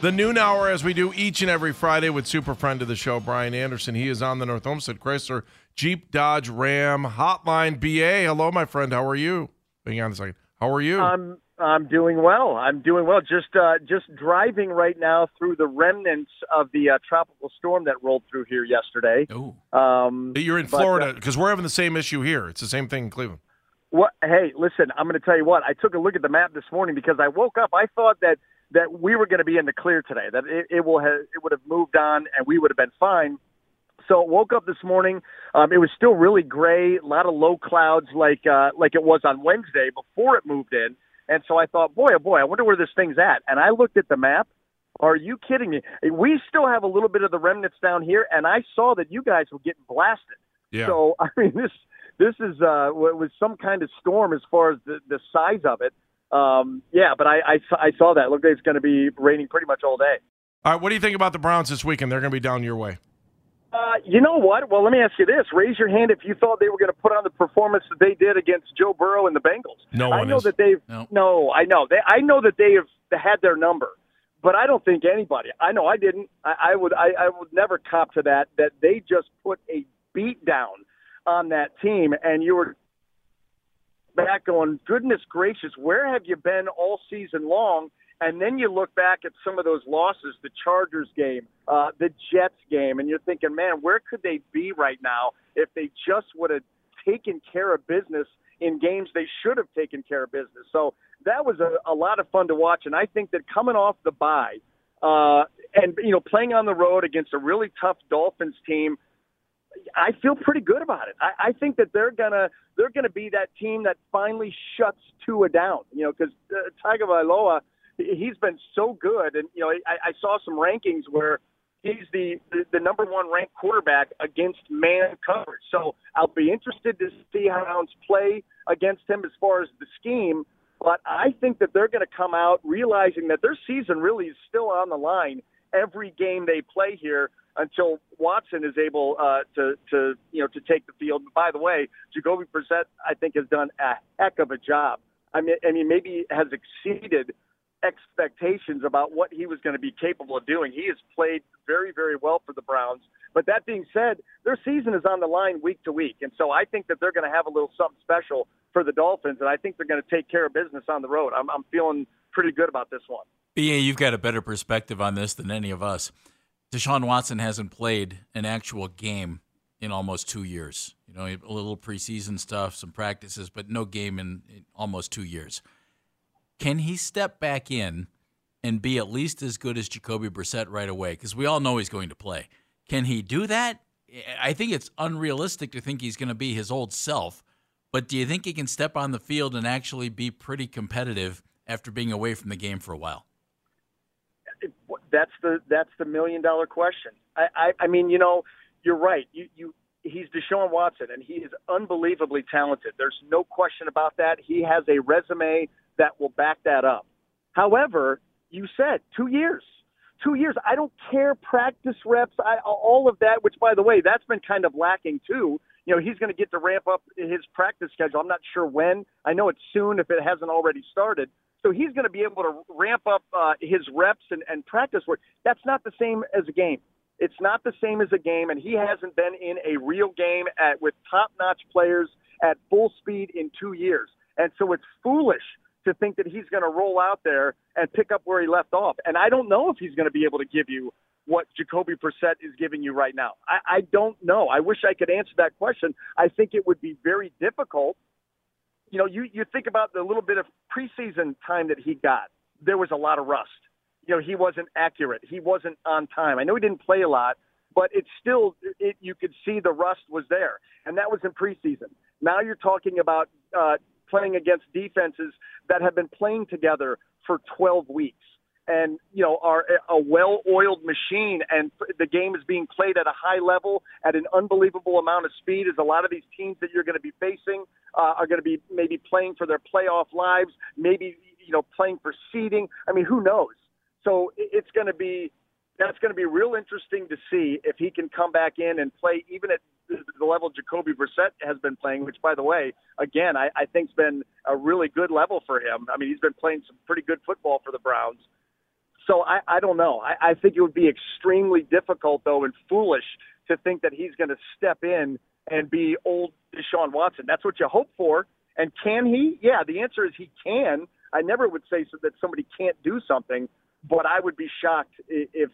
The noon hour, as we do each and every Friday with super friend of the show, Brian Anderson. He is on the North Olmsted Chrysler Jeep Dodge Ram Hotline BA. Hello, my friend. How are you? Hang on a second. How are you? I'm I'm doing well. I'm doing well. Just uh, just driving right now through the remnants of the uh, tropical storm that rolled through here yesterday. Oh, Um, you're in but, Florida uh, because we're having the same issue here. It's the same thing in Cleveland. What? Hey, listen. I'm going to tell you what. I took a look at the map this morning because I woke up. I thought that that we were going to be in the clear today. That it, it will have it would have moved on and we would have been fine. So woke up this morning. Um, it was still really gray, a lot of low clouds, like uh, like it was on Wednesday before it moved in. And so I thought, boy, oh boy, I wonder where this thing's at. And I looked at the map. Are you kidding me? We still have a little bit of the remnants down here, and I saw that you guys were getting blasted. Yeah. So I mean, this this is uh, was some kind of storm as far as the, the size of it. Um, yeah, but I, I, saw- I saw that. Looked like it's going to be raining pretty much all day. All right. What do you think about the Browns this weekend? They're going to be down your way. Uh, you know what? Well, let me ask you this: Raise your hand if you thought they were going to put on the performance that they did against Joe Burrow and the Bengals. No I know is. that they've No. no, I know they, I know that they have had their number, but I don't think anybody. I know I didn't. I, I would. I, I would never cop to that. That they just put a beat down on that team, and you were back going, goodness gracious, where have you been all season long? And then you look back at some of those losses, the Chargers game, uh, the Jets game, and you're thinking, man, where could they be right now if they just would have taken care of business in games they should have taken care of business? So that was a, a lot of fun to watch. And I think that coming off the bye, uh, and you know, playing on the road against a really tough Dolphins team, I feel pretty good about it. I, I think that they're gonna they're gonna be that team that finally shuts Tua down. You know, because uh, Tagovailoa, he's been so good, and you know, I, I saw some rankings where he's the, the the number one ranked quarterback against man coverage. So I'll be interested to see how Browns play against him as far as the scheme. But I think that they're going to come out realizing that their season really is still on the line every game they play here until Watson is able uh, to to you know to take the field. And By the way, Jacoby Brissett I think has done a heck of a job. I mean, I mean maybe has exceeded expectations about what he was going to be capable of doing. He has played very very well for the Browns. But that being said, their season is on the line week to week, and so I think that they're going to have a little something special for the Dolphins, and I think they're going to take care of business on the road. I'm, I'm feeling pretty good about this one. BA, you've got a better perspective on this than any of us. Deshaun Watson hasn't played an actual game in almost two years. You know, a little preseason stuff, some practices, but no game in, in almost two years. Can he step back in and be at least as good as Jacoby Brissett right away? Because we all know he's going to play. Can he do that? I think it's unrealistic to think he's going to be his old self. But do you think he can step on the field and actually be pretty competitive after being away from the game for a while? Uh, That's the that's the million dollar question. I, I, I mean, you know, you're right. You you he's Deshaun Watson, and he is unbelievably talented. There's no question about that. He has a resume that will back that up. However, you said two years. Two years. I don't care practice reps, I, all of that. Which, by the way, that's been kind of lacking too. You know, he's going to get to ramp up his practice schedule. I'm not sure when. I know it's soon if it hasn't already started. So he's going to be able to ramp up uh, his reps and, and practice work. That's not the same as a game. It's not the same as a game, and he hasn't been in a real game at, with top-notch players at full speed in two years. And so it's foolish to think that he's going to roll out there and pick up where he left off. And I don't know if he's going to be able to give you what Jacoby Brissett is giving you right now. I, I don't know. I wish I could answer that question. I think it would be very difficult you know, you, you think about the little bit of preseason time that he got, there was a lot of rust. You know, he wasn't accurate. He wasn't on time. I know he didn't play a lot, but it's still, it, you could see the rust was there. And that was in preseason. Now you're talking about uh, playing against defenses that have been playing together for 12 weeks. And you know are a well-oiled machine, and the game is being played at a high level at an unbelievable amount of speed. As a lot of these teams that you're going to be facing uh, are going to be maybe playing for their playoff lives, maybe you know playing for seeding. I mean, who knows? So it's going to be that's going to be real interesting to see if he can come back in and play even at the level Jacoby Brissett has been playing, which, by the way, again, I, I think's been a really good level for him. I mean, he's been playing some pretty good football for the Browns. So I, I don't know. I, I think it would be extremely difficult, though, and foolish to think that he's going to step in and be old Deshaun Watson. That's what you hope for. And can he? Yeah, the answer is he can. I never would say so that somebody can't do something, but I would be shocked if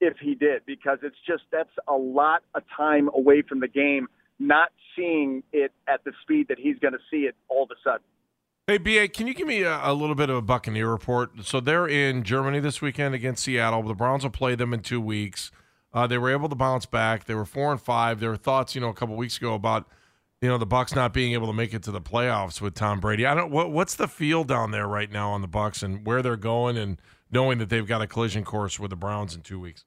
if he did because it's just that's a lot of time away from the game, not seeing it at the speed that he's going to see it all of a sudden. Hey, BA, can you give me a, a, little bit of a Buccaneer report? So they're in Germany this weekend against Seattle. The Browns will play them in two weeks. Uh, they were able to bounce back. They were four and five. There were thoughts, you know, a couple weeks ago about, you know, the Bucks not being able to make it to the playoffs with Tom Brady. I don't. What, what's the feel down there right now on the Bucks and where they're going, and knowing that they've got a collision course with the Browns in two weeks?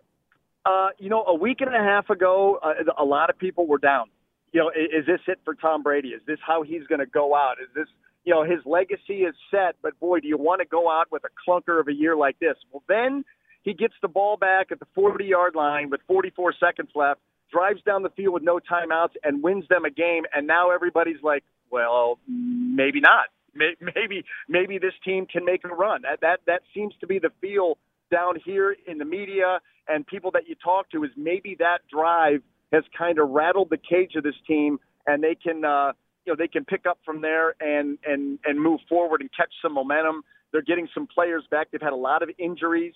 Uh, you know, a week and a half ago, uh, a lot of people were down. You know, is, is this it for Tom Brady? Is this how he's going to go out? Is this, you know, his legacy is set, but boy, do you want to go out with a clunker of a year like this? Well, then he gets the ball back at the 40 yard line with 44 seconds left, drives down the field with no timeouts, and wins them a game. And now everybody's like, well, maybe not. Maybe maybe this team can make a run. That that that seems to be the feel down here in the media and people that you talk to is maybe that drive has kind of rattled the cage of this team, and they can uh, you know they can pick up from there and and and move forward and catch some momentum. They're getting some players back. They've had a lot of injuries.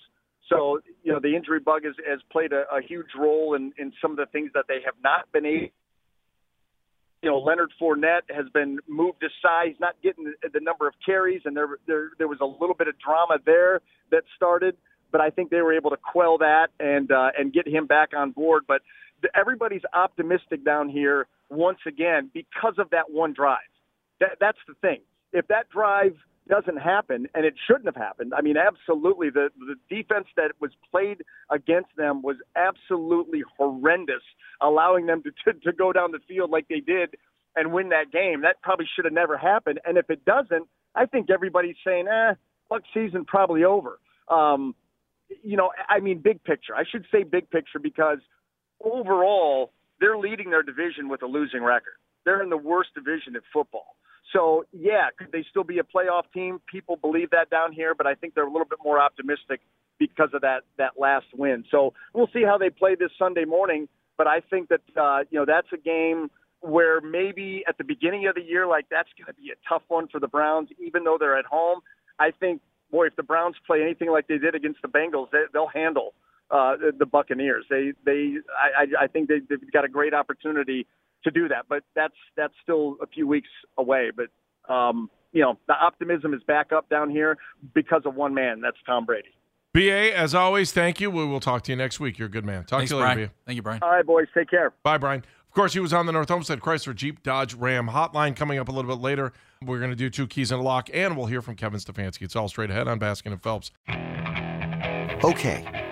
So, you know, the injury bug has, has played a, a huge role in, in some of the things that they have not been able. You know, Leonard Fournette has been moved aside. He's not getting the, the number of carries, and there, there there was a little bit of drama there that started but I think they were able to quell that and uh, and get him back on board. But everybody's optimistic down here once again because of that one drive. That, that's the thing. If that drive doesn't happen, and it shouldn't have happened. I mean, absolutely, the the defense that was played against them was absolutely horrendous, allowing them to to, to go down the field like they did and win that game. That probably should have never happened. And if it doesn't, I think everybody's saying, "eh, Buck season probably over." Um, you know, I mean, big picture. I should say big picture because overall, they're leading their division with a losing record. They're in the worst division in football. So, yeah, could they still be a playoff team? People believe that down here, but I think they're a little bit more optimistic because of that that last win. So we'll see how they play this Sunday morning. But I think that uh, you know that's a game where maybe at the beginning of the year, like that's going to be a tough one for the Browns, even though they're at home. I think boy, if the Browns play anything like they did against the Bengals, they, they'll handle uh, the Buccaneers. They, they, I, I think they, they've got a great opportunity to do that, but that's that's still a few weeks away. But um, you know, the optimism is back up down here because of one man. That's Tom Brady. BA, as always, thank you. We will talk to you next week. You're a good man. Talk Thanks, to you later, Brian. BA. Thank you, Brian. All right, boys. Take care. Bye, Brian. Of course, he was on the North Olmsted Chrysler Jeep Dodge Ram hotline coming up a little bit later. We're going to do two keys in a lock, and we'll hear from Kevin Stefanski. It's all straight ahead on Baskin and Phelps. Okay,